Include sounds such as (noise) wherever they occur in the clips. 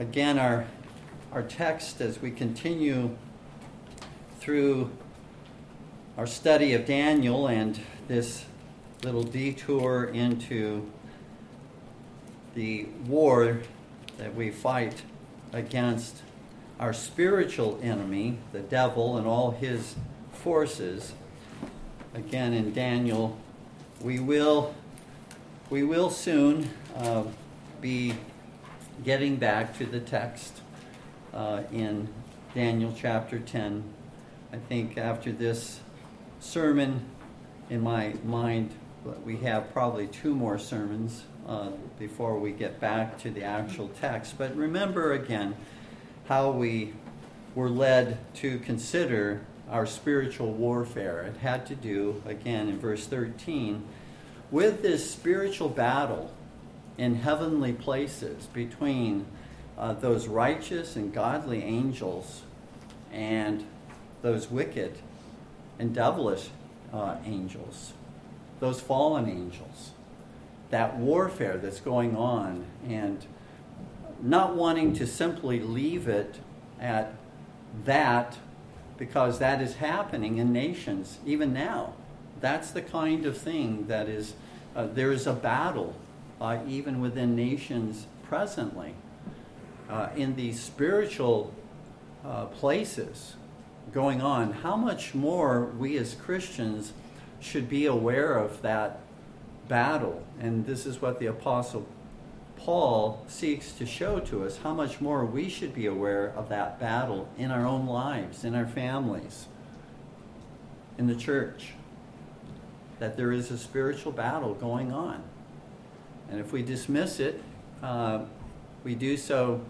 again, our, our text as we continue through our study of Daniel and this little detour into the war that we fight against our spiritual enemy, the devil, and all his forces. Again, in Daniel, we will, we will soon uh, be getting back to the text uh, in Daniel chapter 10. I think after this sermon, in my mind, we have probably two more sermons uh, before we get back to the actual text. But remember again how we were led to consider our spiritual warfare. It had to do, again, in verse 13, with this spiritual battle in heavenly places between uh, those righteous and godly angels and those wicked and devilish uh, angels, those fallen angels. That warfare that's going on, and not wanting to simply leave it at that because that is happening in nations even now. That's the kind of thing that is, uh, there is a battle uh, even within nations presently. Uh, in these spiritual uh, places going on, how much more we as Christians should be aware of that battle. And this is what the Apostle Paul seeks to show to us how much more we should be aware of that battle in our own lives, in our families, in the church. That there is a spiritual battle going on. And if we dismiss it, uh, we do so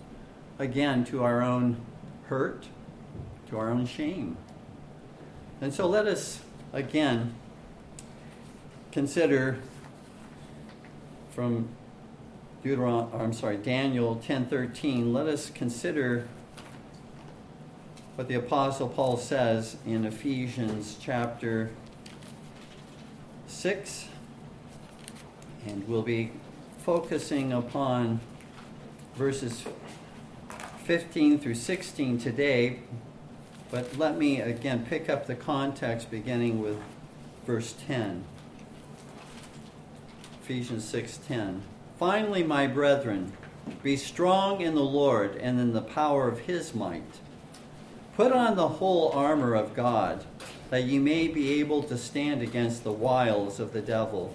again to our own hurt, to our own shame. And so let us again consider from Deuteron- I'm sorry, Daniel 10:13, let us consider what the apostle Paul says in Ephesians chapter 6 and we'll be focusing upon verses 15 through 16 today, but let me again pick up the context beginning with verse 10. Ephesians 6:10. Finally, my brethren, be strong in the Lord and in the power of his might. Put on the whole armor of God, that ye may be able to stand against the wiles of the devil.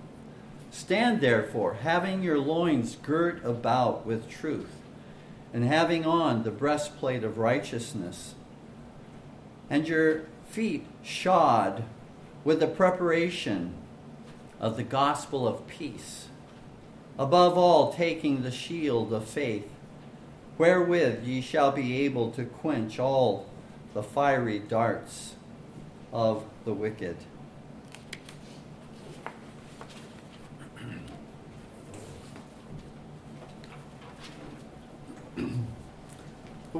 Stand therefore, having your loins girt about with truth, and having on the breastplate of righteousness, and your feet shod with the preparation of the gospel of peace. Above all, taking the shield of faith, wherewith ye shall be able to quench all the fiery darts of the wicked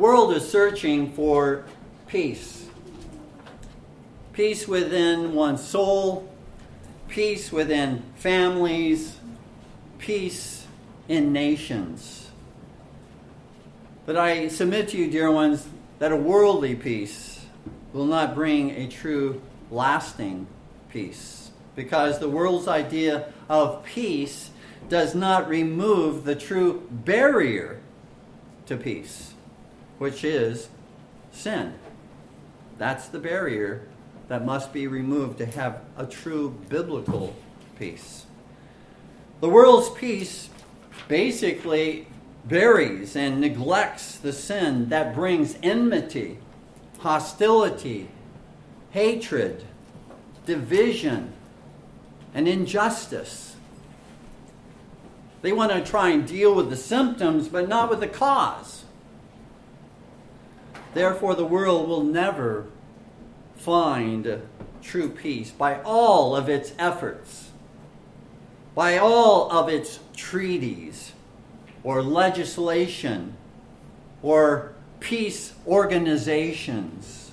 world is searching for peace. Peace within one's soul, peace within families, peace in nations. But I submit to you, dear ones, that a worldly peace will not bring a true, lasting peace. Because the world's idea of peace does not remove the true barrier to peace which is sin. That's the barrier that must be removed to have a true biblical peace. The world's peace basically buries and neglects the sin that brings enmity, hostility, hatred, division, and injustice. They want to try and deal with the symptoms, but not with the cause. Therefore, the world will never find true peace by all of its efforts, by all of its treaties or legislation or peace organizations.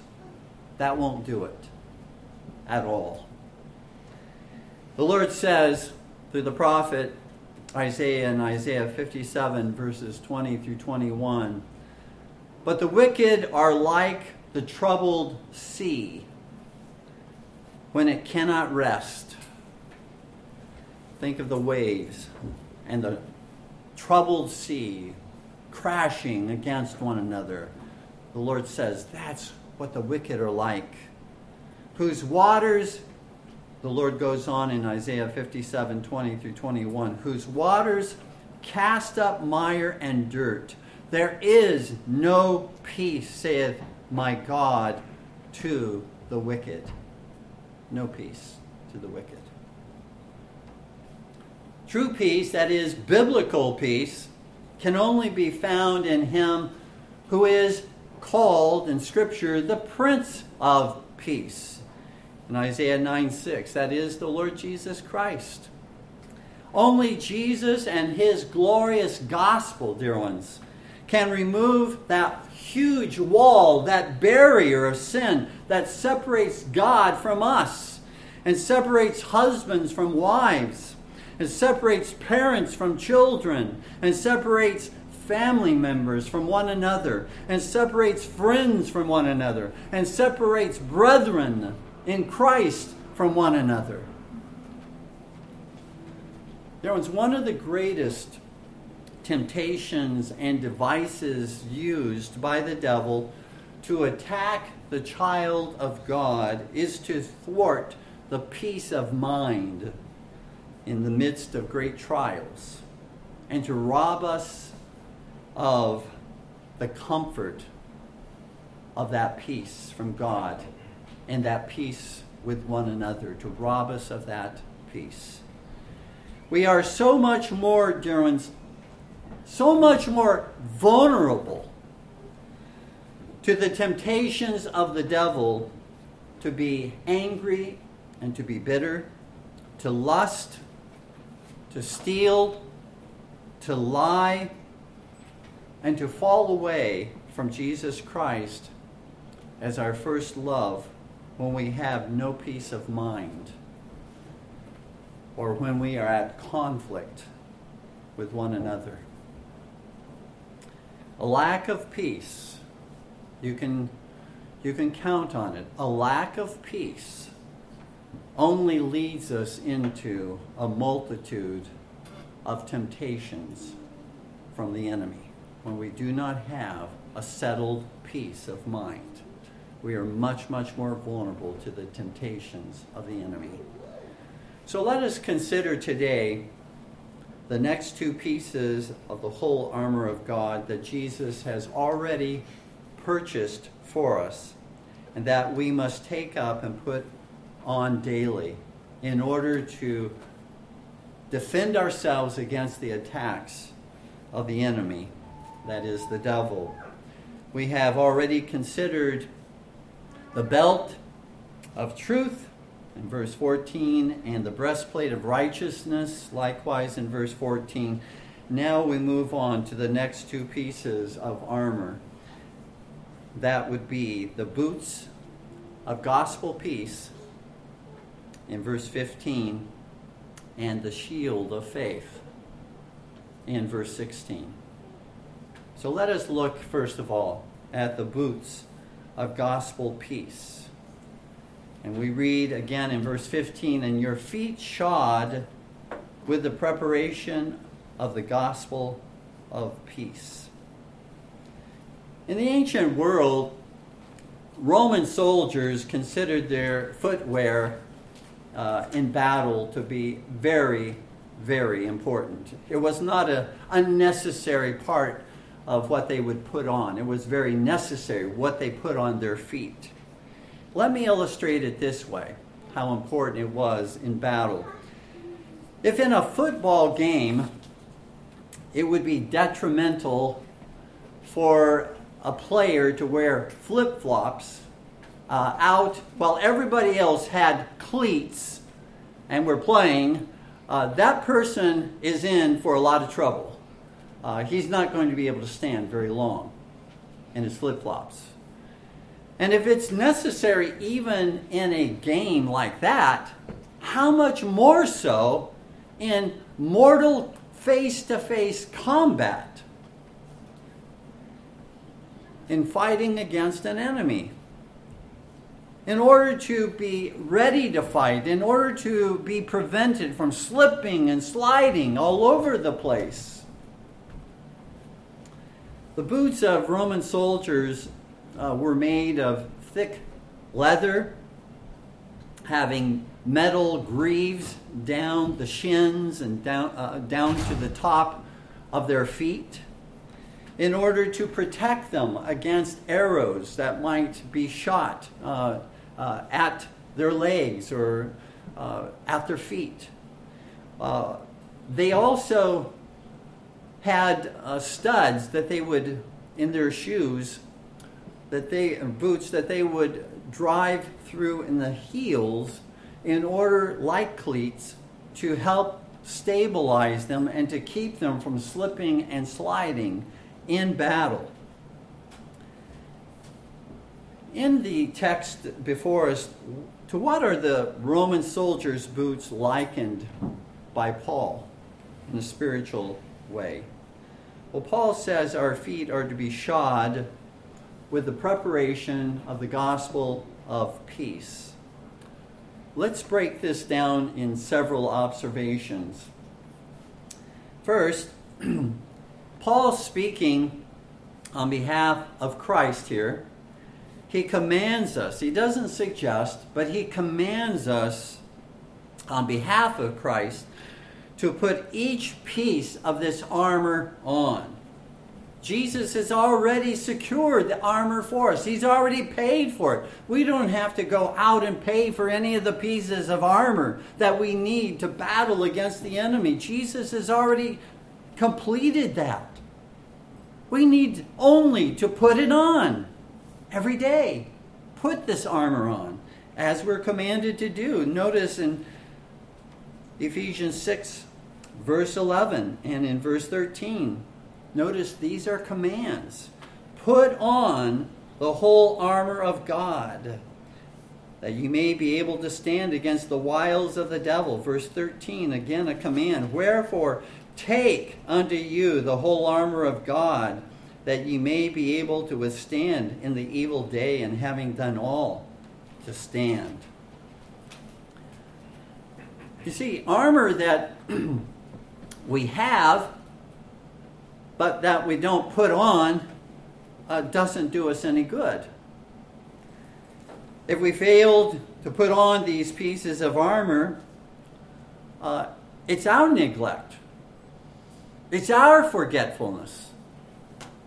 That won't do it at all. The Lord says through the prophet Isaiah in Isaiah 57, verses 20 through 21 But the wicked are like the troubled sea when it cannot rest. Think of the waves and the troubled sea crashing against one another. The Lord says that's what the wicked are like, whose waters, the Lord goes on in Isaiah 57 20 through 21, whose waters cast up mire and dirt. There is no peace, saith my God, to the wicked. No peace to the wicked. True peace, that is biblical peace, can only be found in Him who is called in Scripture the Prince of Peace. In Isaiah 9 6, that is the Lord Jesus Christ. Only Jesus and His glorious gospel, dear ones, can remove that huge wall, that barrier of sin that separates God from us and separates husbands from wives and separates parents from children and separates family members from one another and separates friends from one another and separates brethren in Christ from one another. There was one of the greatest temptations and devices used by the devil to attack the child of God is to thwart the peace of mind in the midst of great trials and to rob us of the comfort of that peace from God and that peace with one another, to rob us of that peace. We are so much more, dear ones, so much more vulnerable to the temptations of the devil to be angry and to be bitter, to lust, to steal, to lie, and to fall away from Jesus Christ as our first love when we have no peace of mind or when we are at conflict with one another. A lack of peace, you can, you can count on it. A lack of peace only leads us into a multitude of temptations from the enemy when we do not have a settled peace of mind. We are much, much more vulnerable to the temptations of the enemy. So let us consider today the next two pieces of the whole armor of God that Jesus has already purchased for us and that we must take up and put on daily in order to defend ourselves against the attacks of the enemy, that is, the devil. We have already considered the belt of truth in verse 14, and the breastplate of righteousness, likewise in verse 14. Now we move on to the next two pieces of armor. That would be the boots of gospel peace in verse 15, and the shield of faith in verse 16. So let us look, first of all, at the boots of gospel peace. And we read again in verse 15, and your feet shod with the preparation of the gospel of peace. In the ancient world, Roman soldiers considered their footwear uh, in battle to be very, very important. It was not an unnecessary part of what they would put on, it was very necessary what they put on their feet. Let me illustrate it this way how important it was in battle. If in a football game it would be detrimental for a player to wear flip flops uh, out while everybody else had cleats and were playing, uh, that person is in for a lot of trouble. Uh, he's not going to be able to stand very long in his flip flops. And if it's necessary, even in a game like that, how much more so in mortal face to face combat? In fighting against an enemy in order to be ready to fight, in order to be prevented from slipping and sliding all over the place. The boots of Roman soldiers uh, were made of thick leather, having metal greaves down the shins and down, uh, down to the top of their feet in order to protect them against arrows that might be shot uh, uh, at their legs or uh, at their feet. Uh, they also had uh, studs that they would in their shoes that they boots that they would drive through in the heels in order like cleats to help stabilize them and to keep them from slipping and sliding in battle in the text before us, to what are the Roman soldiers' boots likened by Paul in a spiritual way? Well, Paul says our feet are to be shod with the preparation of the gospel of peace. Let's break this down in several observations. First, (clears throat) Paul speaking on behalf of Christ here he commands us. He doesn't suggest, but he commands us on behalf of Christ to put each piece of this armor on. Jesus has already secured the armor for us. He's already paid for it. We don't have to go out and pay for any of the pieces of armor that we need to battle against the enemy. Jesus has already completed that. We need only to put it on every day. Put this armor on as we're commanded to do. Notice in Ephesians 6, verse 11, and in verse 13, notice these are commands. Put on the whole armor of God, that you may be able to stand against the wiles of the devil. Verse 13, again a command. Wherefore, take unto you the whole armor of God that ye may be able to withstand in the evil day, and having done all, to stand. You see, armor that (clears throat) we have, but that we don't put on, uh, doesn't do us any good. If we failed to put on these pieces of armor, uh, it's our neglect. It's our forgetfulness.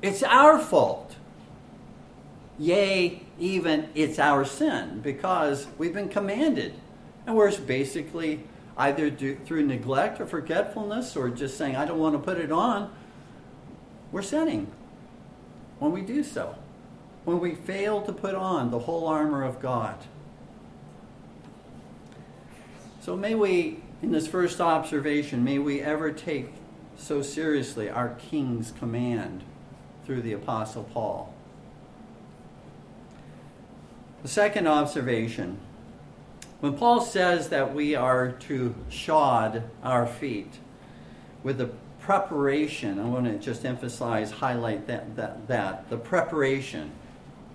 It's our fault. Yea, even it's our sin because we've been commanded. And we're basically either do, through neglect or forgetfulness or just saying, I don't want to put it on, we're sinning when we do so. When we fail to put on the whole armor of God. So may we, in this first observation, may we ever take so seriously our King's command through the Apostle Paul. The second observation when Paul says that we are to shod our feet with the preparation, I want to just emphasize, highlight that, that, that the preparation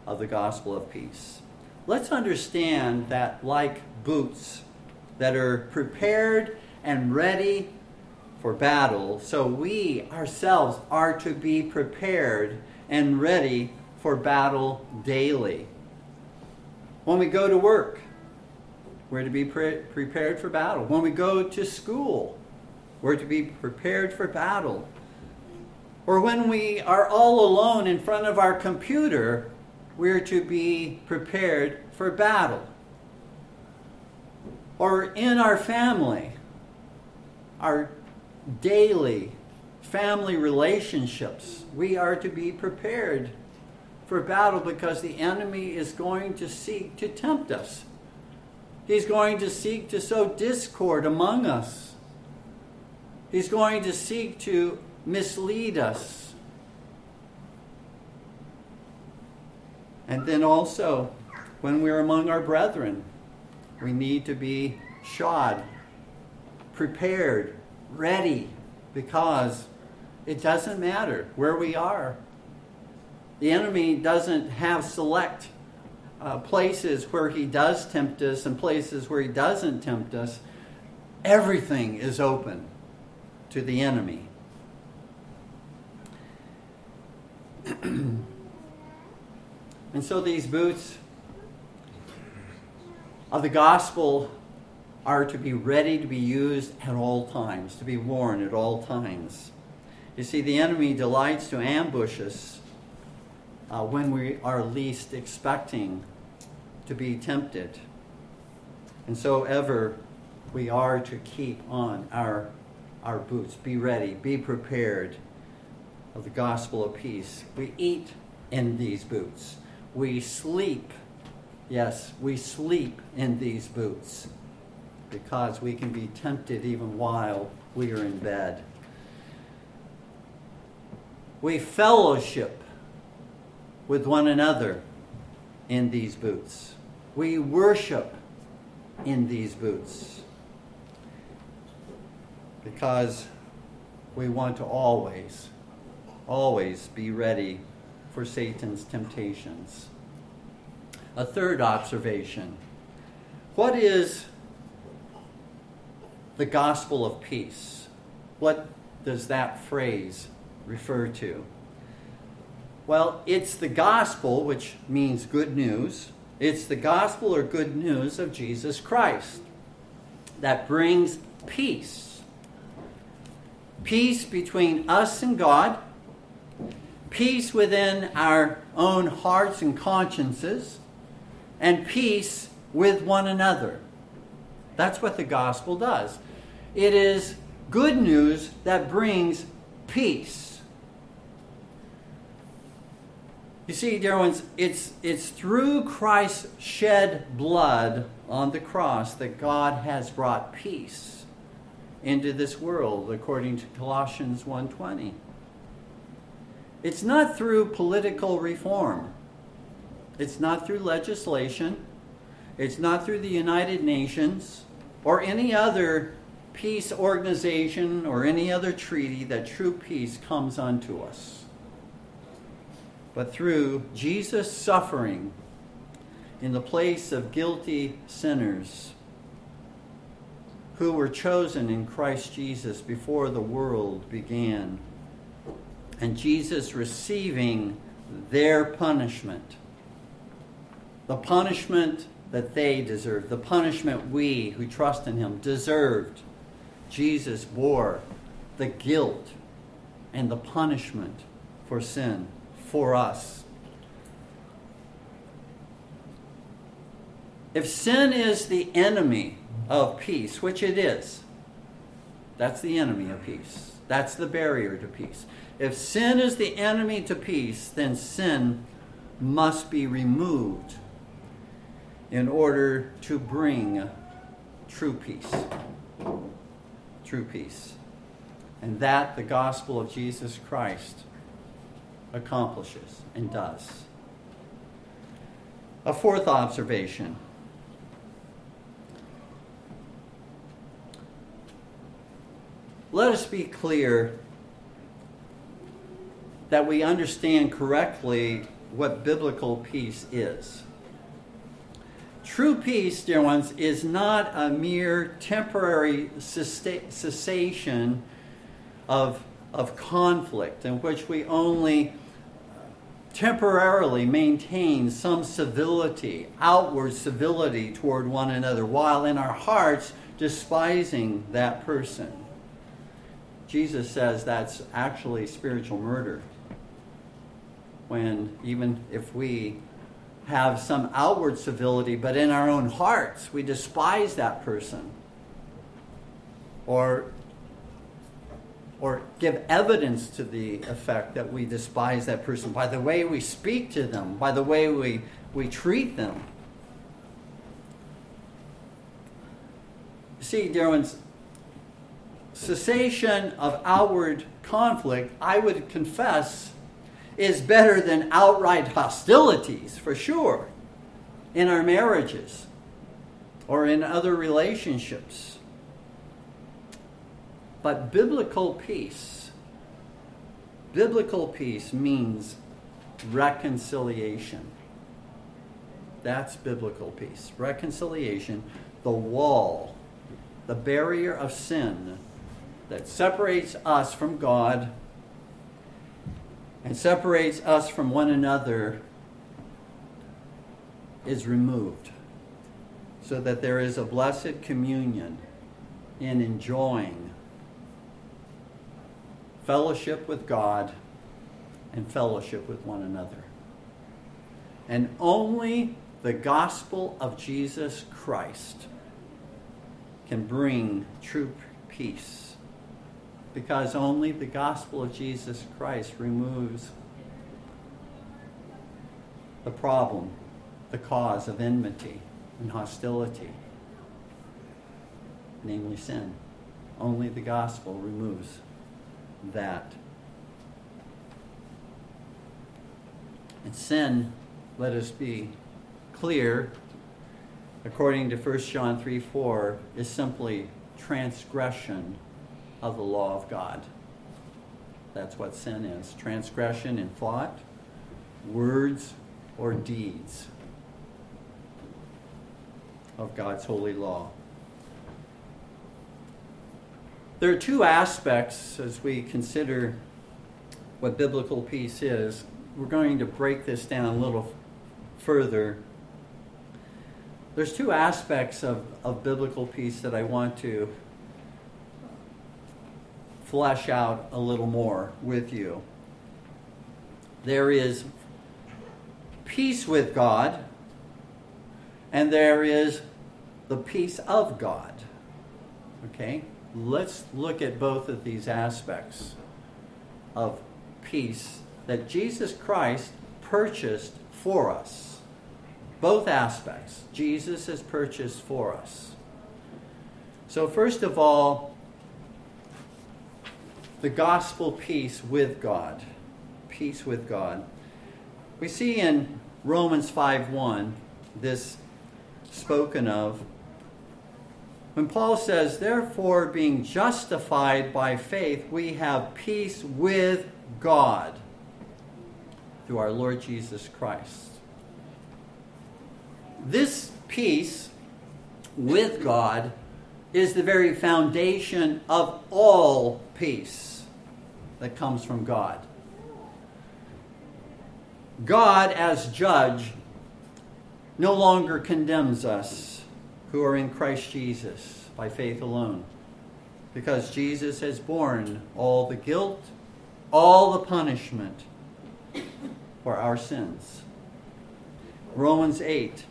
of the gospel of peace. Let's understand that, like boots that are prepared and ready for battle, so we ourselves are to be prepared and ready for battle daily. When we go to work, we're to be pre- prepared for battle. When we go to school, we're to be prepared for battle. Or when we are all alone in front of our computer, we're to be prepared for battle. Or in our family, our daily family relationships, we are to be prepared for battle because the enemy is going to seek to tempt us. He's going to seek to sow discord among us. He's going to seek to mislead us. And then also, when we're among our brethren, we need to be shod, prepared, ready, because it doesn't matter where we are. The enemy doesn't have select uh, places where he does tempt us and places where he doesn't tempt us. Everything is open to the enemy. (clears throat) and so these boots of the gospel are to be ready to be used at all times, to be worn at all times. You see, the enemy delights to ambush us uh, when we are least expecting to be tempted. And so, ever, we are to keep on our, our boots. Be ready, be prepared of the gospel of peace. We eat in these boots, we sleep. Yes, we sleep in these boots because we can be tempted even while we are in bed. We fellowship with one another in these boots. We worship in these boots because we want to always, always be ready for Satan's temptations. A third observation what is the gospel of peace? What does that phrase refer to? Well, it's the gospel, which means good news. It's the gospel or good news of Jesus Christ that brings peace. Peace between us and God, peace within our own hearts and consciences, and peace with one another. That's what the gospel does. It is good news that brings peace. You see, dear ones, it's, it's through Christ's shed blood on the cross that God has brought peace into this world, according to Colossians 1.20. It's not through political reform. It's not through legislation. It's not through the United Nations or any other peace organization or any other treaty that true peace comes unto us but through Jesus' suffering in the place of guilty sinners who were chosen in Christ Jesus before the world began, and Jesus receiving their punishment. The punishment that they deserved, the punishment we who trust in Him deserved. Jesus bore the guilt and the punishment for sin for us. If sin is the enemy of peace, which it is, that's the enemy of peace. That's the barrier to peace. If sin is the enemy to peace, then sin must be removed in order to bring true peace. True peace. And that the gospel of Jesus Christ accomplishes and does. A fourth observation. Let us be clear that we understand correctly what biblical peace is. True peace, dear ones, is not a mere temporary cessation of, of conflict in which we only temporarily maintain some civility, outward civility toward one another, while in our hearts despising that person. Jesus says that's actually spiritual murder. When even if we have some outward civility, but in our own hearts we despise that person. Or or give evidence to the effect that we despise that person by the way we speak to them, by the way we, we treat them. See, dear ones, cessation of outward conflict, I would confess, is better than outright hostilities, for sure, in our marriages or in other relationships. But biblical peace, biblical peace means reconciliation. That's biblical peace. Reconciliation, the wall, the barrier of sin that separates us from God and separates us from one another is removed so that there is a blessed communion in enjoying fellowship with God and fellowship with one another. And only the gospel of Jesus Christ can bring true peace because only the gospel of Jesus Christ removes the problem, the cause of enmity and hostility, namely sin. Only the gospel removes that. And sin, let us be clear, according to 1 John 3 4, is simply transgression of the law of God. That's what sin is transgression in thought, words, or deeds of God's holy law. There are two aspects as we consider what biblical peace is. We're going to break this down a little further. There's two aspects of, of biblical peace that I want to flesh out a little more with you. There is peace with God, and there is the peace of God. Okay? Let's look at both of these aspects of peace that Jesus Christ purchased for us. Both aspects. Jesus has purchased for us. So, first of all, the gospel peace with God. Peace with God. We see in Romans 5:1 this spoken of when Paul says, Therefore, being justified by faith, we have peace with God through our Lord Jesus Christ. This peace with God is the very foundation of all peace that comes from God. God, as judge, no longer condemns us who are in Christ Jesus by faith alone, because Jesus has borne all the guilt, all the punishment for our sins. Romans 8,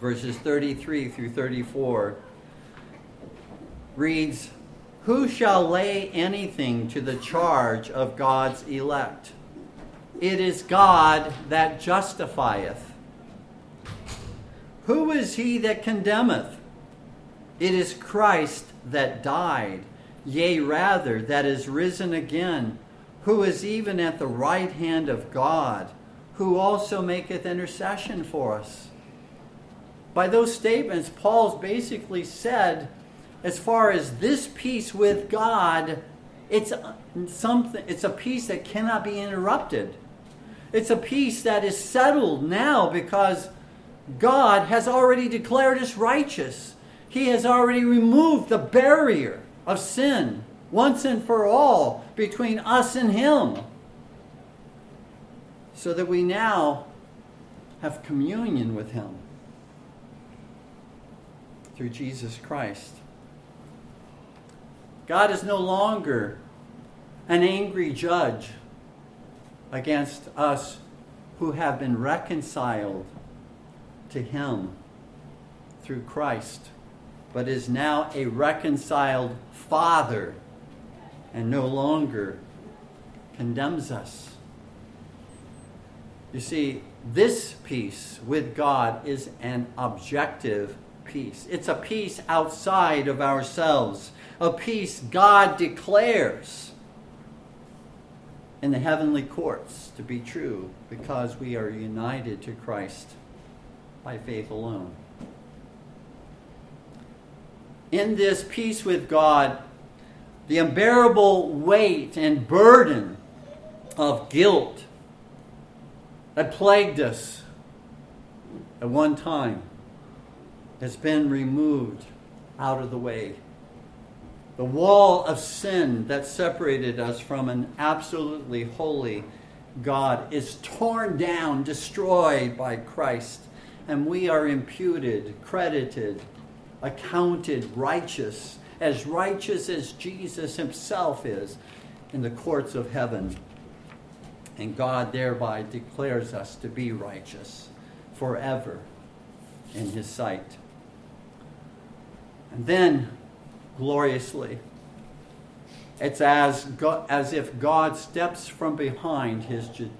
verses 33 through 34 reads, Who shall lay anything to the charge of God's elect? It is God that justifieth. Who is he that condemneth? It is Christ that died, yea, rather, that is risen again, who is even at the right hand of God, who also maketh intercession for us. By those statements, Paul's basically said as far as this peace with God, it's something it's a peace that cannot be interrupted. It's a peace that is settled now because God has already declared us righteous. He has already removed the barrier of sin once and for all between us and Him. So that we now have communion with Him through Jesus Christ. God is no longer an angry judge against us who have been reconciled to Him through Christ, but is now a reconciled Father and no longer condemns us. You see, this peace with God is an objective peace. It's a peace outside of ourselves, a peace God declares in the heavenly courts to be true because we are united to Christ by faith alone. In this peace with God, the unbearable weight and burden of guilt that plagued us at one time has been removed out of the way. The wall of sin that separated us from an absolutely holy God is torn down, destroyed by Christ, and we are imputed, credited, accounted righteous, as righteous as Jesus himself is in the courts of heaven. And God thereby declares us to be righteous forever in His sight. And then, gloriously, it's as, God, as if God steps from behind his, ju-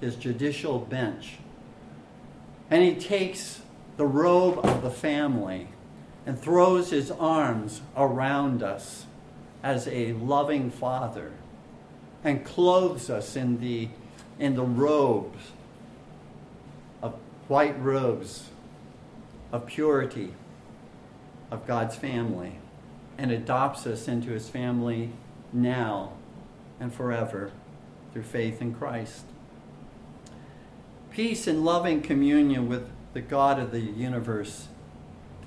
his judicial bench and he takes the robe of the family and throws his arms around us as a loving father and clothes us in the in the robes of white robes of purity of God's family and adopts us into his family now and forever through faith in Christ. Peace and loving communion with the God of the universe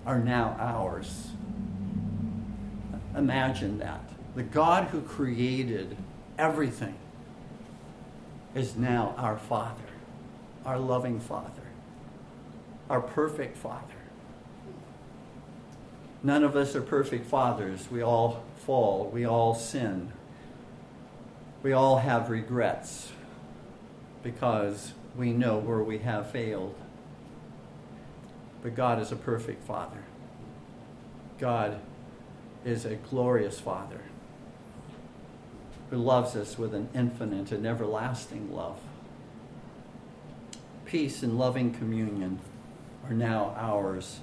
are now ours. Imagine that. The God who created everything is now our Father, our loving Father, our perfect Father. None of us are perfect fathers. We all fall, we all sin. We all have regrets because we know where we have failed. But God is a perfect Father. God is a glorious Father who loves us with an infinite and everlasting love. Peace and loving communion are now ours.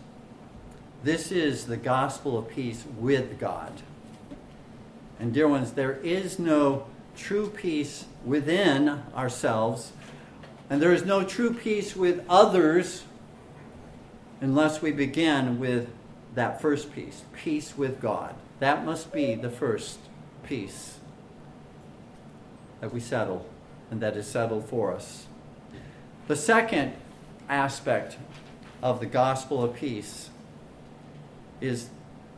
This is the gospel of peace with God. And, dear ones, there is no true peace within ourselves, and there is no true peace with others unless we begin with that first peace peace with God. That must be the first peace that we settle and that is settled for us. The second aspect of the gospel of peace is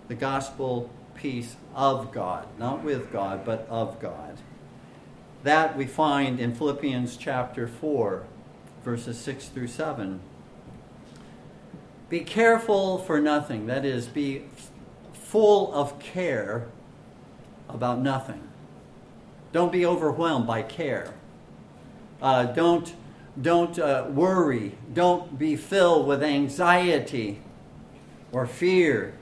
the gospel peace of God, not with God, but of God. That we find in Philippians chapter 4, verses 6 through 7. Be careful for nothing, that is, be full of care about nothing. Don't be overwhelmed by care. Uh, don't don't uh, worry. Don't be filled with anxiety or fear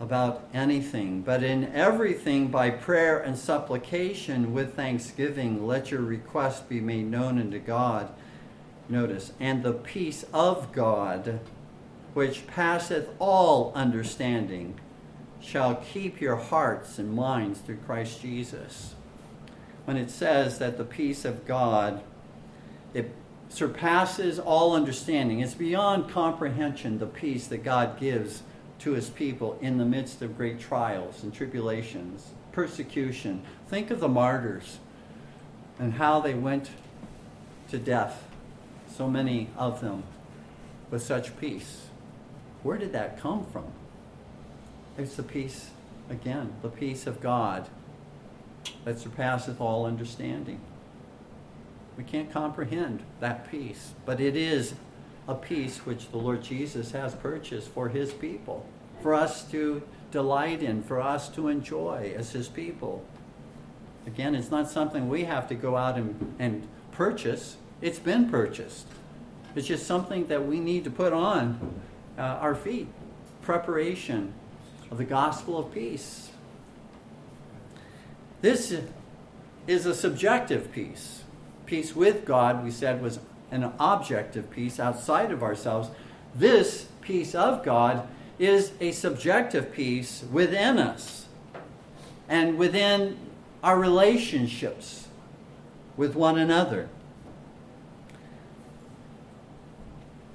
about anything, but in everything by prayer and supplication with thanksgiving, let your request be made known unto God. Notice, and the peace of God, which passeth all understanding, shall keep your hearts and minds through Christ Jesus. When it says that the peace of God, it surpasses all understanding. It's beyond comprehension, the peace that God gives to his people in the midst of great trials and tribulations, persecution. Think of the martyrs and how they went to death, so many of them, with such peace. Where did that come from? It's the peace, again, the peace of God that surpasseth all understanding. We can't comprehend that peace, but it is a peace which the Lord Jesus has purchased for his people, for us to delight in, for us to enjoy as his people. Again, it's not something we have to go out and, and purchase, it's been purchased. It's just something that we need to put on uh, our feet. Preparation of the gospel of peace. This is a subjective peace. Peace with God, we said, was an objective peace outside of ourselves. This peace of God is a subjective peace within us and within our relationships with one another.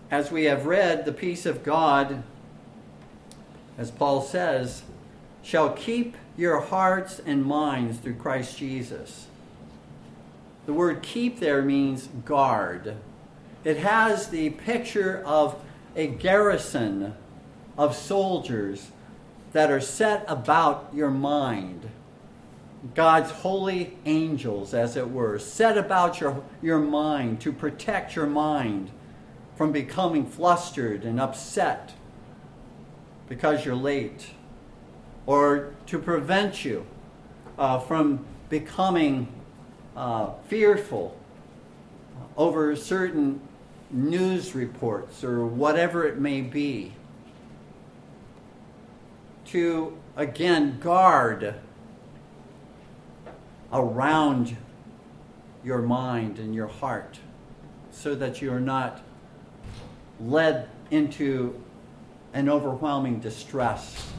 As we have read, the peace of God, as Paul says, shall keep your hearts and minds through Christ Jesus. The word keep there means guard. It has the picture of a garrison of soldiers that are set about your mind. God's holy angels, as it were, set about your, your mind to protect your mind from becoming flustered and upset because you're late, or to prevent you uh, from becoming uh, fearful over certain news reports or whatever it may be. To again guard around your mind and your heart so that you are not led into an overwhelming distress.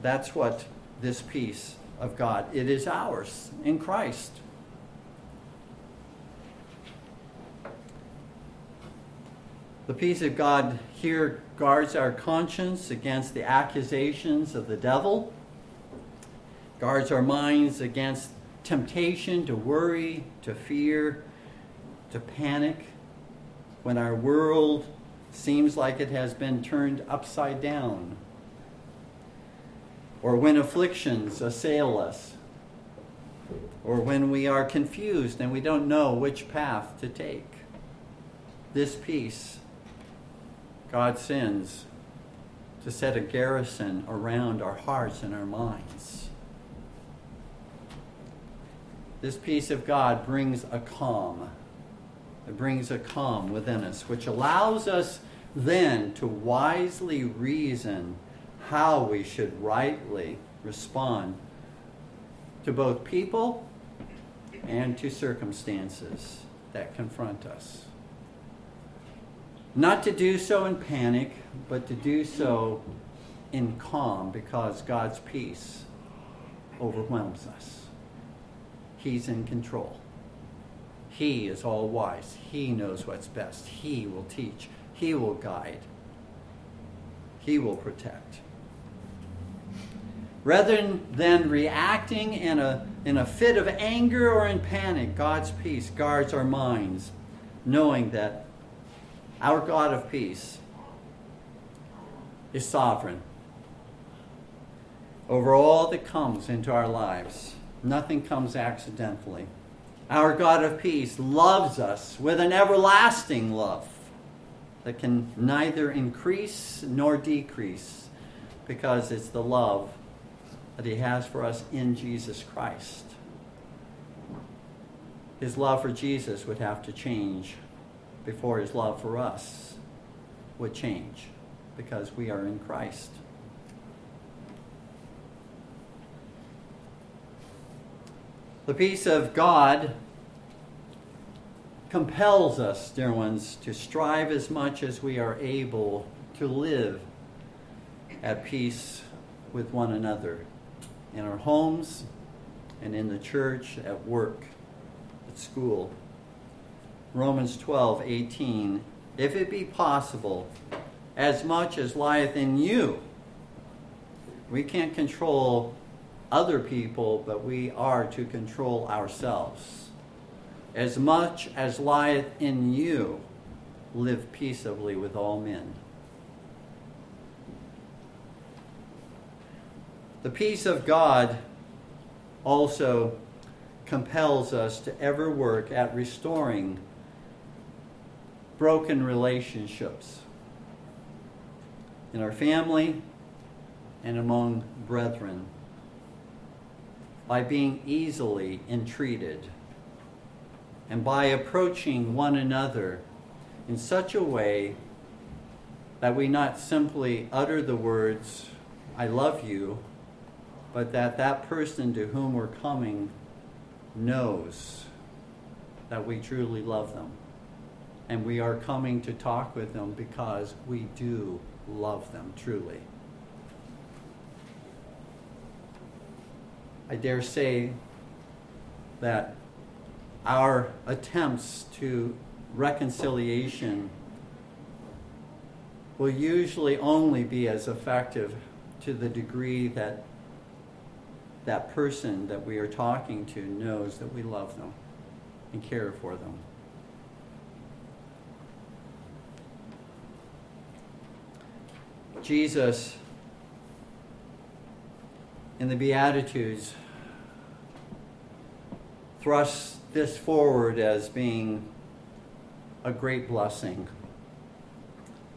That's what this peace of God, it is ours in Christ. The peace of God here guards our conscience against the accusations of the devil, guards our minds against temptation to worry, to fear, to panic when our world seems like it has been turned upside down, or when afflictions assail us, or when we are confused and we don't know which path to take. This peace God sends to set a garrison around our hearts and our minds. This peace of God brings a calm it brings a calm within us, which allows us then to wisely reason how we should rightly respond to both people and to circumstances that confront us. Not to do so in panic, but to do so in calm because God's peace overwhelms us. He's in control. He is all wise. He knows what's best. He will teach. He will guide. He will protect. Rather than reacting in a, in a fit of anger or in panic, God's peace guards our minds, knowing that our God of peace is sovereign over all that comes into our lives. Nothing comes accidentally. Our God of peace loves us with an everlasting love that can neither increase nor decrease because it's the love that He has for us in Jesus Christ. His love for Jesus would have to change before His love for us would change because we are in Christ. The peace of God compels us, dear ones, to strive as much as we are able to live at peace with one another in our homes and in the church, at work, at school. Romans 12, 18. If it be possible, as much as lieth in you, we can't control other people, but we are to control ourselves. As much as lieth in you, live peaceably with all men. The peace of God also compels us to ever work at restoring broken relationships in our family and among brethren by being easily entreated and by approaching one another in such a way that we not simply utter the words, I love you, but that that person to whom we're coming knows that we truly love them. And we are coming to talk with them because we do love them truly. I dare say that our attempts to reconciliation will usually only be as effective to the degree that that person that we are talking to knows that we love them and care for them. Jesus, in the Beatitudes, thrusts this forward as being a great blessing.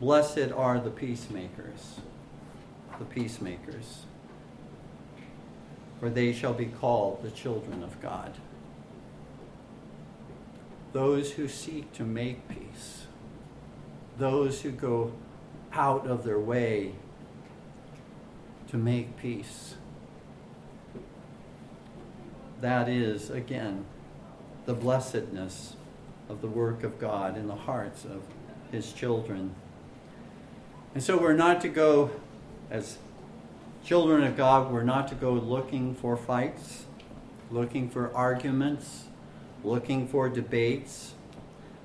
Blessed are the peacemakers, the peacemakers, for they shall be called the children of God. Those who seek to make peace, those who go out of their way to make peace. That is, again, the blessedness of the work of God in the hearts of His children. And so we're not to go, as children of God, we're not to go looking for fights, looking for arguments, looking for debates,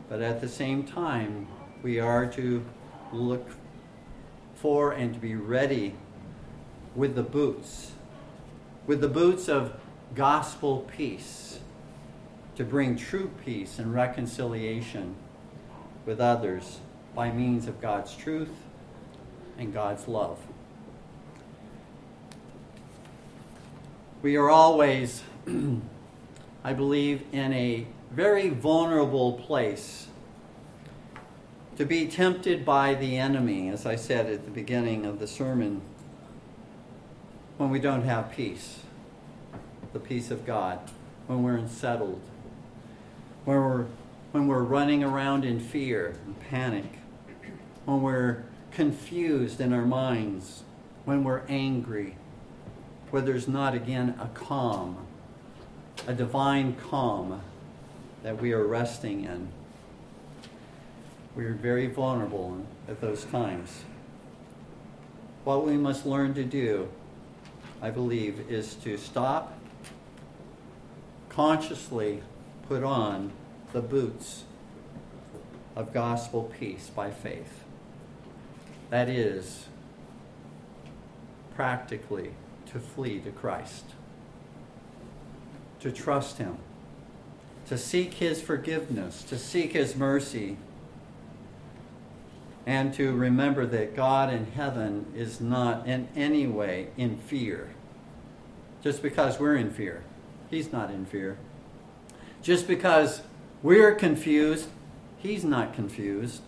but at the same time, we are to look for and to be ready with the boots, with the boots of gospel peace, to bring true peace and reconciliation with others by means of God's truth and God's love. We are always, (clears throat) I believe, in a very vulnerable place to be tempted by the enemy, as I said at the beginning of the sermon, when we don't have peace, the peace of God, when we're unsettled, when we're, when we're running around in fear and panic, when we're confused in our minds, when we're angry, where there's not again a calm, a divine calm that we are resting in. We are very vulnerable at those times. What we must learn to do, I believe, is to stop, consciously put on the boots of gospel peace by faith. That is, practically, to flee to Christ, to trust Him, to seek His forgiveness, to seek His mercy and to remember that God in heaven is not in any way in fear. Just because we're in fear, He's not in fear. Just because we're confused, He's not confused.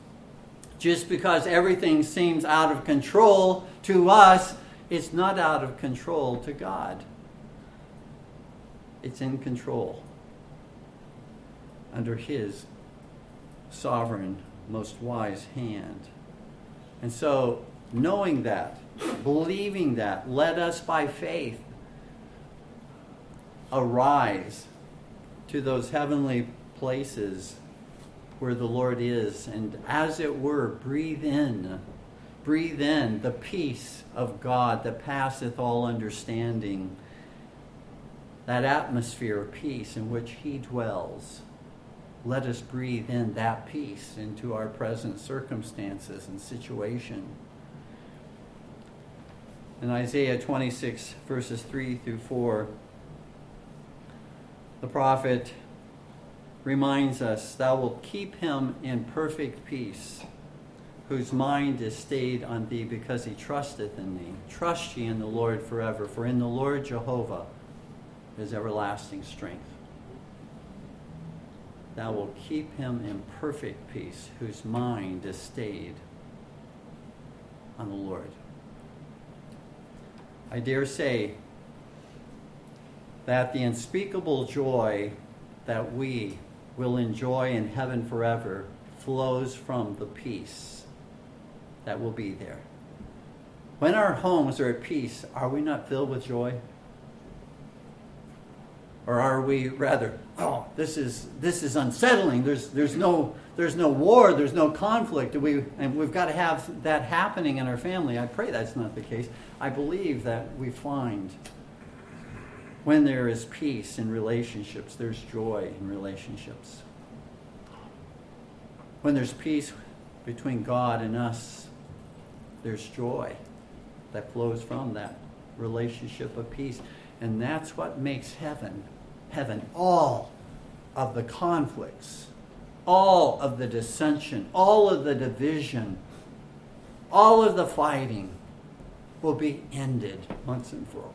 Just because everything seems out of control to us, it's not out of control to God. It's in control under His sovereign most wise hand. And so, knowing that, believing that, let us by faith arise to those heavenly places where the Lord is, and as it were, breathe in, breathe in the peace of God that passeth all understanding, that atmosphere of peace in which He dwells let us breathe in that peace into our present circumstances and situation. In Isaiah 26, verses 3 through 4, the prophet reminds us, Thou wilt keep him in perfect peace, whose mind is stayed on thee because he trusteth in thee. Trust ye in the Lord forever, for in the Lord Jehovah is everlasting strength thou wilt keep him in perfect peace, whose mind is stayed on the Lord. I dare say that the unspeakable joy that we will enjoy in heaven forever flows from the peace that will be there. When our homes are at peace, are we not filled with joy? Or are we rather, oh, this is, this is unsettling. There's, there's, no, there's no war, there's no conflict. We, and we've got to have that happening in our family. I pray that's not the case. I believe that we find when there is peace in relationships, there's joy in relationships. When there's peace between God and us, there's joy that flows from that relationship of peace. And that's what makes heaven heaven. All of the conflicts, all of the dissension, all of the division, all of the fighting will be ended once and for all.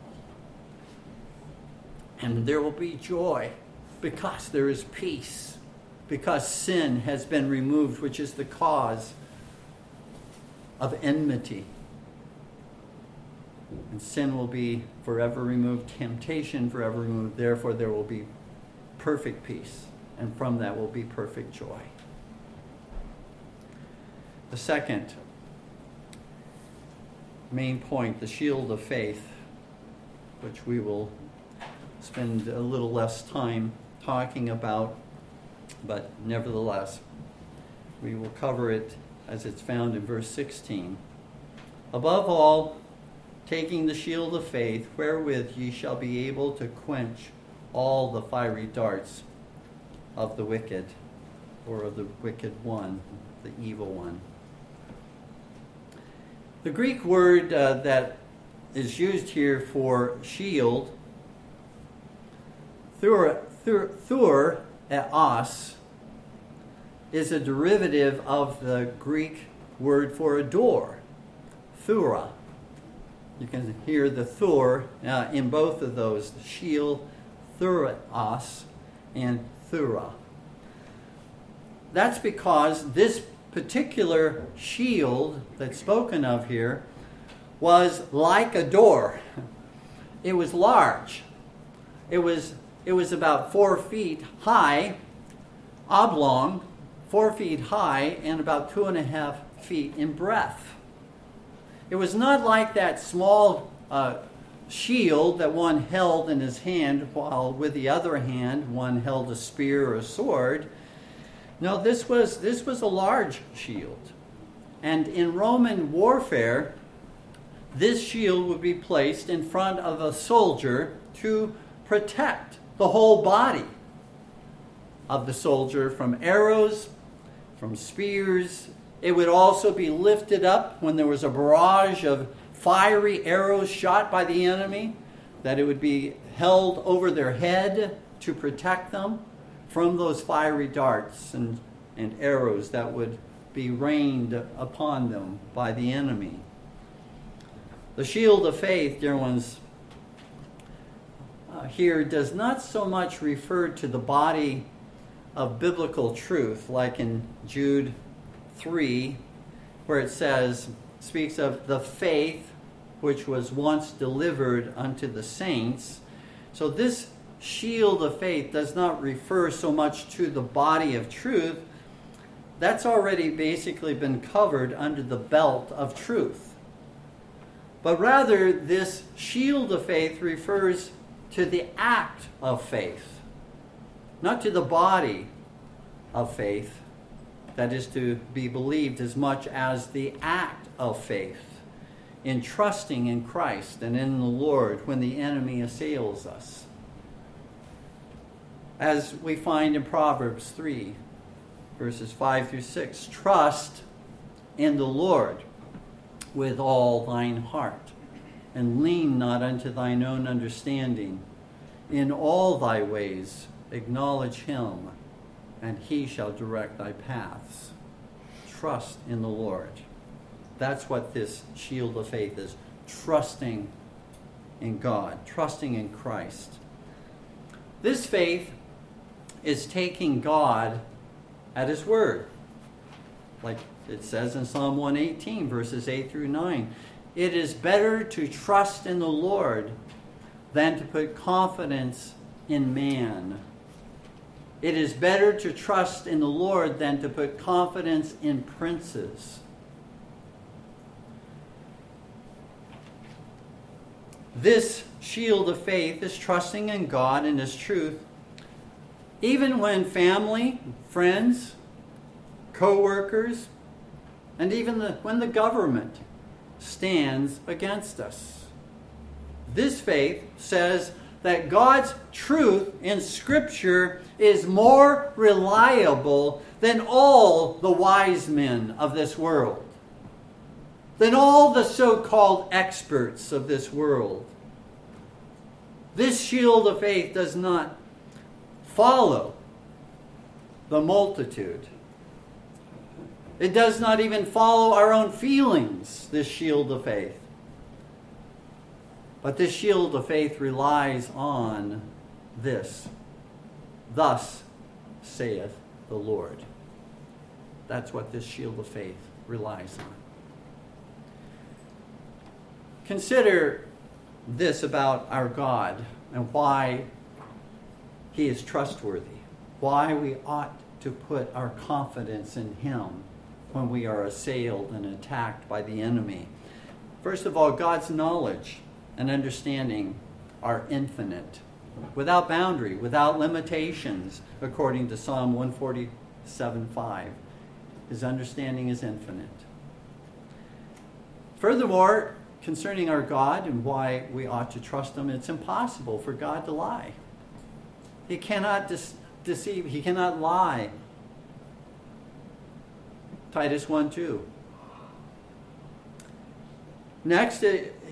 And there will be joy because there is peace, because sin has been removed, which is the cause of enmity. And sin will be forever removed, temptation forever removed. Therefore, there will be perfect peace, and from that will be perfect joy. The second main point, the shield of faith, which we will spend a little less time talking about, but nevertheless, we will cover it as it's found in verse 16. Above all, taking the shield of faith, wherewith ye shall be able to quench all the fiery darts of the wicked, or of the wicked one, the evil one. The Greek word uh, that is used here for shield, thur, thur, thur os, is a derivative of the Greek word for a door, thura. You can hear the thur uh, in both of those, the shield, thuros, and thura. That's because this particular shield that's spoken of here was like a door. It was large. It was, it was about four feet high, oblong, four feet high, and about two and a half feet in breadth. It was not like that small uh, shield that one held in his hand while with the other hand one held a spear or a sword. No, this was, this was a large shield. And in Roman warfare, this shield would be placed in front of a soldier to protect the whole body of the soldier from arrows, from spears, it would also be lifted up when there was a barrage of fiery arrows shot by the enemy, that it would be held over their head to protect them from those fiery darts and, and arrows that would be rained upon them by the enemy. The shield of faith, dear ones, uh, here does not so much refer to the body of biblical truth, like in Jude 3, where it says, speaks of the faith which was once delivered unto the saints. So this shield of faith does not refer so much to the body of truth. That's already basically been covered under the belt of truth. But rather, this shield of faith refers to the act of faith, not to the body of faith that is to be believed as much as the act of faith in trusting in Christ and in the Lord when the enemy assails us. As we find in Proverbs 3, verses 5 through 6 trust in the Lord with all thine heart, and lean not unto thine own understanding. In all thy ways acknowledge him and he shall direct thy paths. Trust in the Lord. That's what this shield of faith is trusting in God, trusting in Christ. This faith is taking God at his word. Like it says in Psalm 118, verses 8 through 9. It is better to trust in the Lord than to put confidence in man. It is better to trust in the Lord than to put confidence in princes. this shield of faith is trusting in God and His truth, even when family, friends, co workers, and even the, when the government stands against us. This faith says that God's truth in Scripture is more reliable than all the wise men of this world, than all the so called experts of this world. This shield of faith does not follow the multitude. It does not even follow our own feelings, this shield of faith. But this shield of faith relies on this. Thus saith the Lord. That's what this shield of faith relies on. Consider this about our God and why He is trustworthy, why we ought to put our confidence in Him when we are assailed and attacked by the enemy. First of all, God's knowledge and understanding are infinite, without boundary, without limitations, according to Psalm 147:5. His understanding is infinite. Furthermore, concerning our God and why we ought to trust Him, it's impossible for God to lie. He cannot deceive, He cannot lie Titus 1 2. Next,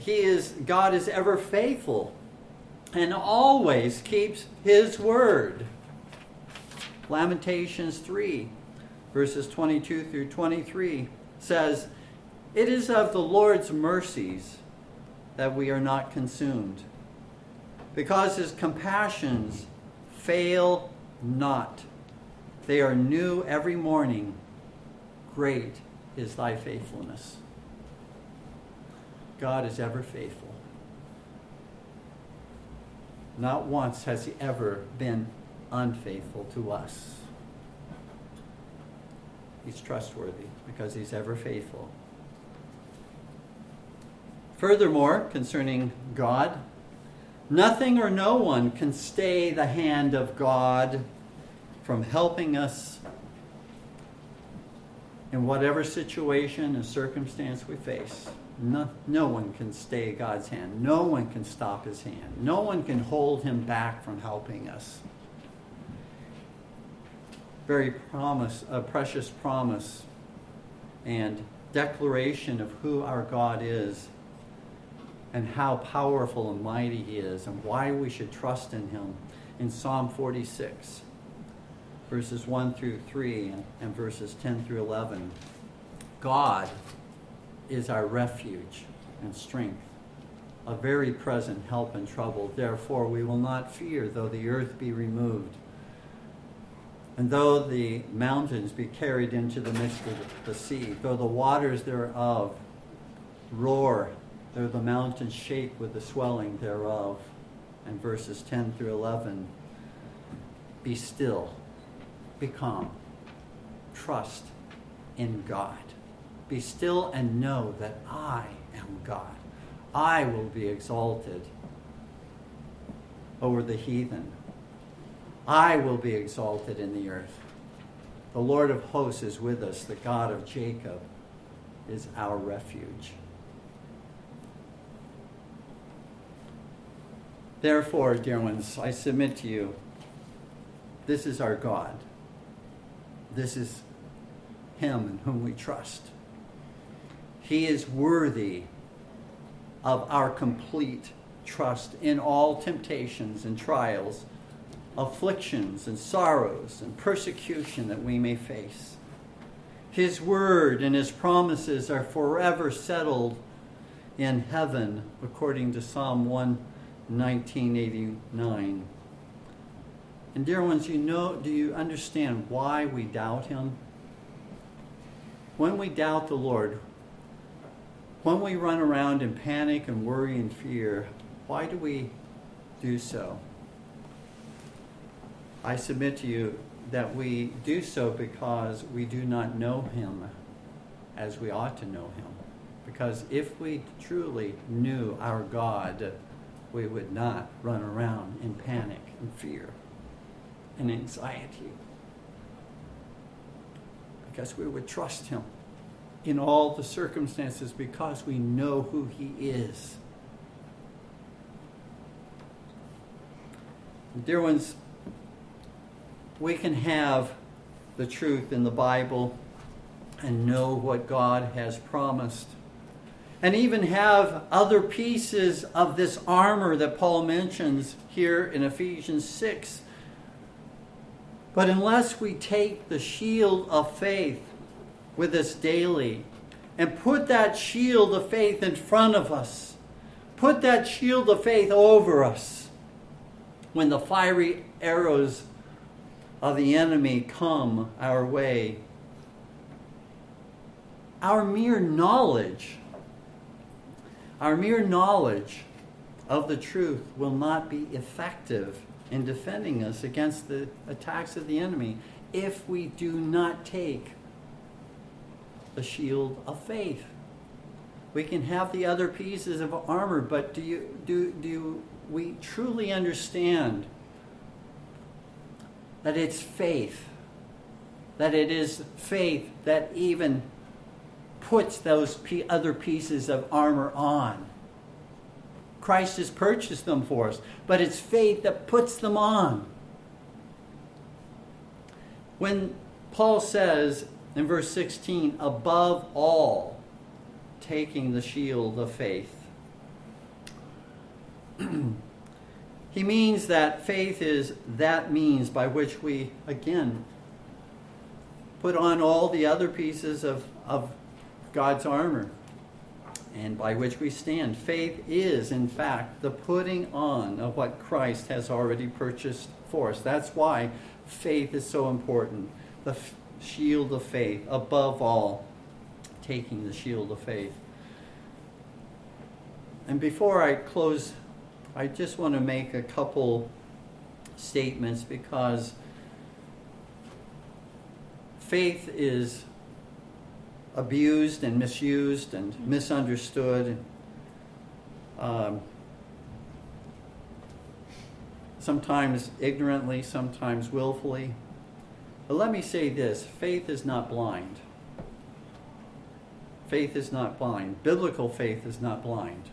he is God is ever faithful and always keeps his word. Lamentations 3, verses 22 through 23 says, It is of the Lord's mercies that we are not consumed, because his compassions fail not. They are new every morning. Great is thy faithfulness. God is ever faithful. Not once has he ever been unfaithful to us. He's trustworthy because he's ever faithful. Furthermore, concerning God, nothing or no one can stay the hand of God from helping us in whatever situation and circumstance we face. No, no one can stay God's hand. No one can stop his hand. No one can hold him back from helping us. Very promise, a precious promise and declaration of who our God is and how powerful and mighty he is and why we should trust in him in Psalm 46 verses 1 through 3 and verses 10 through 11. God is our refuge and strength, a very present help in trouble. Therefore, we will not fear though the earth be removed, and though the mountains be carried into the midst of the sea, though the waters thereof roar, though the mountains shake with the swelling thereof. And verses 10 through 11 Be still be calm. Trust in God. Be still and know that I am God. I will be exalted over the heathen. I will be exalted in the earth. The Lord of hosts is with us. The God of Jacob is our refuge. Therefore, dear ones, I submit to you this is our God. This is Him in whom we trust. He is worthy of our complete trust in all temptations and trials, afflictions and sorrows and persecution that we may face. His word and his promises are forever settled in heaven, according to Psalm 11989. And dear ones, you know, do you understand why we doubt him? When we doubt the Lord, when we run around in panic and worry and fear, why do we do so? I submit to you that we do so because we do not know him as we ought to know him. Because if we truly knew our God we would not run around in panic and fear and anxiety. Because we would trust Him in all the circumstances because we know who He is. Dear ones, we can have the truth in the Bible and know what God has promised. And even have other pieces of this armor that Paul mentions here in Ephesians 6. But unless we take the shield of faith with us daily and put that shield of faith in front of us, put that shield of faith over us when the fiery arrows of the enemy come our way. Our mere knowledge, our mere knowledge of the truth will not be effective in defending us against the attacks of the enemy if we do not take the shield of faith. We can have the other pieces of armor, but do you do do we truly understand that it's faith, that it is faith that even puts those other pieces of armor on. Christ has purchased them for us, but it's faith that puts them on. When Paul says in verse 16, above all, taking the shield of faith, (clears throat) he means that faith is that means by which we, again, put on all the other pieces of, of God's armor and by which we stand. Faith is, in fact, the putting on of what Christ has already purchased for us. That's why faith is so important. The shield of faith, above all, taking the shield of faith. And before I close I just want to make a couple statements because faith is abused and misused and misunderstood. Um, sometimes ignorantly, sometimes willfully. But let me say this faith is not blind. Faith is not blind. Biblical faith is not blind.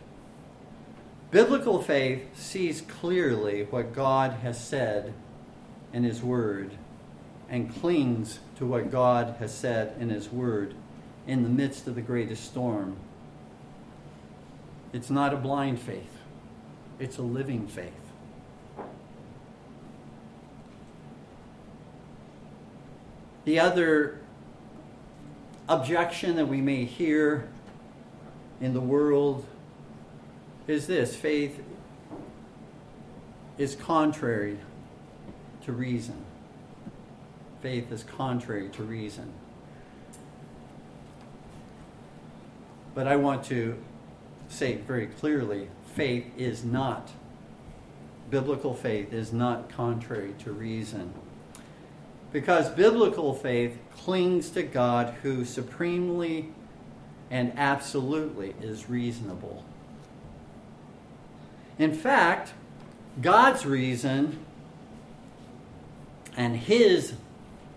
Biblical faith sees clearly what God has said in His Word and clings to what God has said in His Word in the midst of the greatest storm. It's not a blind faith, it's a living faith. The other objection that we may hear in the world is this faith is contrary to reason. Faith is contrary to reason. But I want to say very clearly faith is not, biblical faith is not contrary to reason. Because biblical faith clings to God who supremely and absolutely is reasonable. In fact, God's reason and His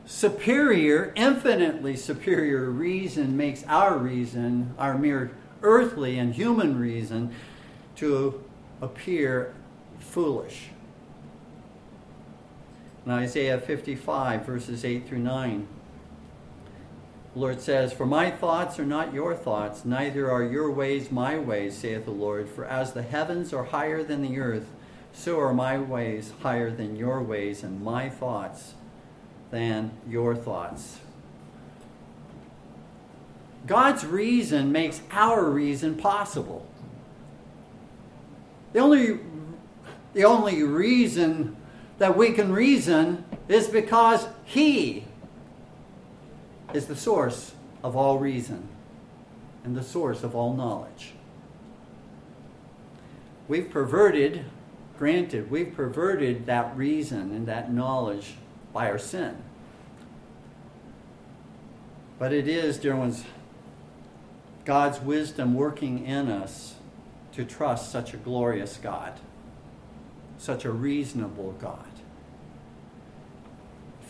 superior, infinitely superior reason makes our reason, our mere earthly and human reason, to appear foolish. In Isaiah 55, verses 8 through 9, the Lord says, For my thoughts are not your thoughts, neither are your ways my ways, saith the Lord. For as the heavens are higher than the earth, so are my ways higher than your ways, and my thoughts than your thoughts. God's reason makes our reason possible. The only, the only reason that we can reason is because He is the source of all reason and the source of all knowledge. We've perverted, granted, we've perverted that reason and that knowledge by our sin. But it is, dear ones, God's wisdom working in us to trust such a glorious God such a reasonable God.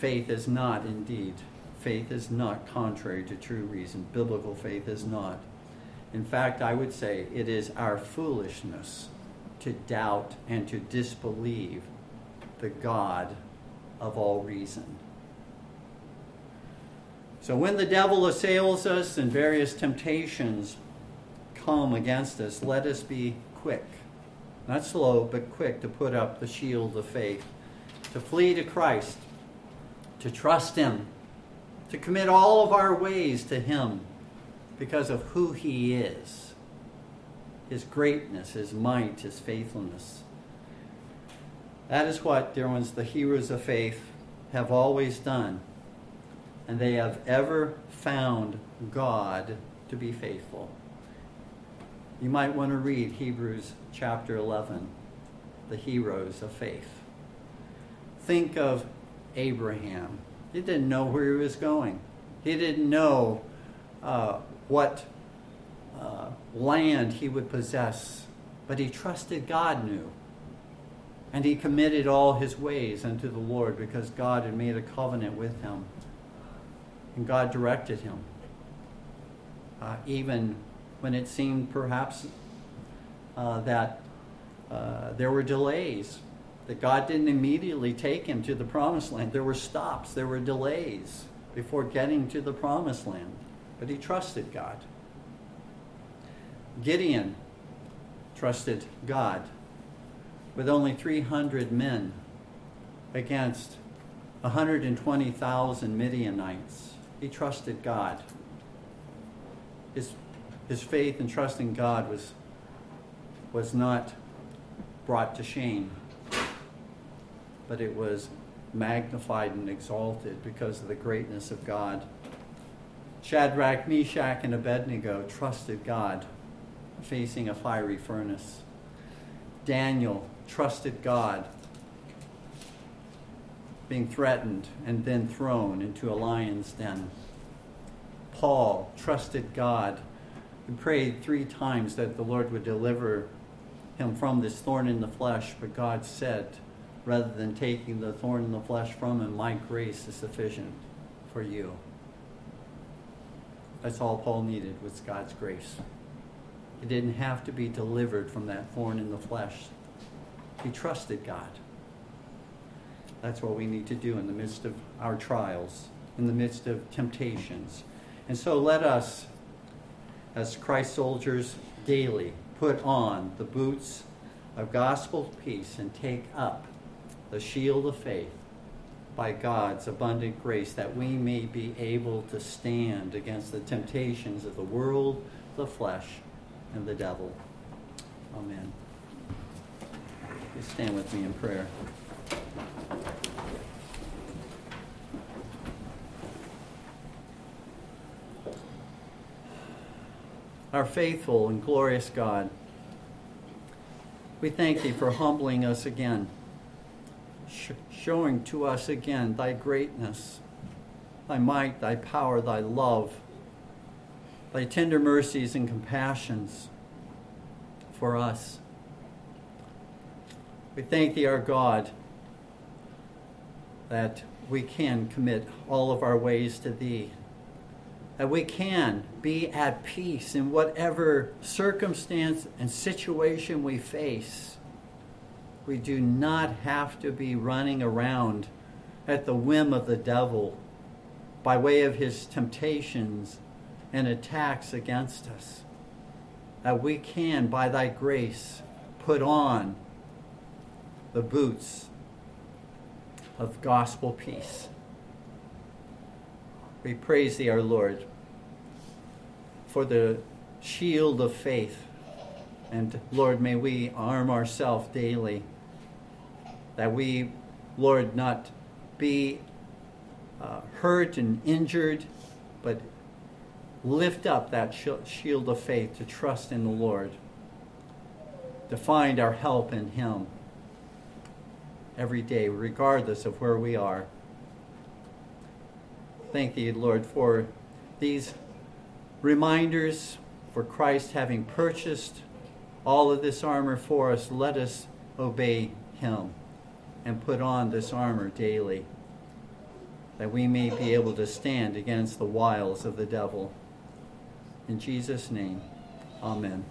Faith is not indeed. Faith is not contrary to true reason. Biblical faith is not. In fact, I would say it is our foolishness to doubt and to disbelieve the God of all reason. So when the devil assails us and various temptations come against us, let us be quick, not slow, but quick to put up the shield of faith, to flee to Christ, to trust Him, to commit all of our ways to Him because of who He is, His greatness, His might, His faithfulness. That is what, dear ones, the heroes of faith have always done. And they have ever found God to be faithful. You might want to read Hebrews chapter 11, the heroes of faith. Think of Abraham. He didn't know where he was going, he didn't know uh, what uh, land he would possess, but he trusted God knew. And he committed all his ways unto the Lord because God had made a covenant with him. And God directed him. Uh, even when it seemed perhaps uh, that uh, there were delays, that God didn't immediately take him to the promised land. There were stops, there were delays before getting to the promised land. But he trusted God. Gideon trusted God with only 300 men against 120,000 Midianites. He trusted God. His, his faith in God was, was not brought to shame, but it was magnified and exalted because of the greatness of God. Shadrach, Meshach, and Abednego trusted God facing a fiery furnace. Daniel trusted God, being threatened and then thrown into a lion's den. Paul trusted God and prayed three times that the Lord would deliver him from this thorn in the flesh, but God said, rather than taking the thorn in the flesh from him, my grace is sufficient for you. That's all Paul needed was God's grace. He didn't have to be delivered from that thorn in the flesh he trusted God. That's what we need to do in the midst of our trials, in the midst of temptations. And so let us, as Christ soldiers, daily put on the boots of gospel peace and take up the shield of faith by God's abundant grace that we may be able to stand against the temptations of the world, the flesh, and the devil. Amen. Please stand with me in prayer. Our faithful and glorious God, we thank Thee for humbling us again, sh- showing to us again Thy greatness, Thy might, Thy power, Thy love, Thy tender mercies and compassions for us. We thank Thee, our God, that we can commit all of our ways to Thee, that we can be at peace in whatever circumstance and situation we face. We do not have to be running around at the whim of the devil by way of his temptations and attacks against us. That we can, by thy grace, put on the boots of gospel peace. We praise thee, our Lord, for the shield of faith. And Lord, may we arm ourselves daily that we, Lord, not be uh, hurt and injured, but lift up that shield of faith to trust in the Lord, to find our help in Him every day, regardless of where we are. Thank you, Lord, for these reminders, for Christ having purchased all of this armor for us. Let us obey him and put on this armor daily, that we may be able to stand against the wiles of the devil. In Jesus' name, amen.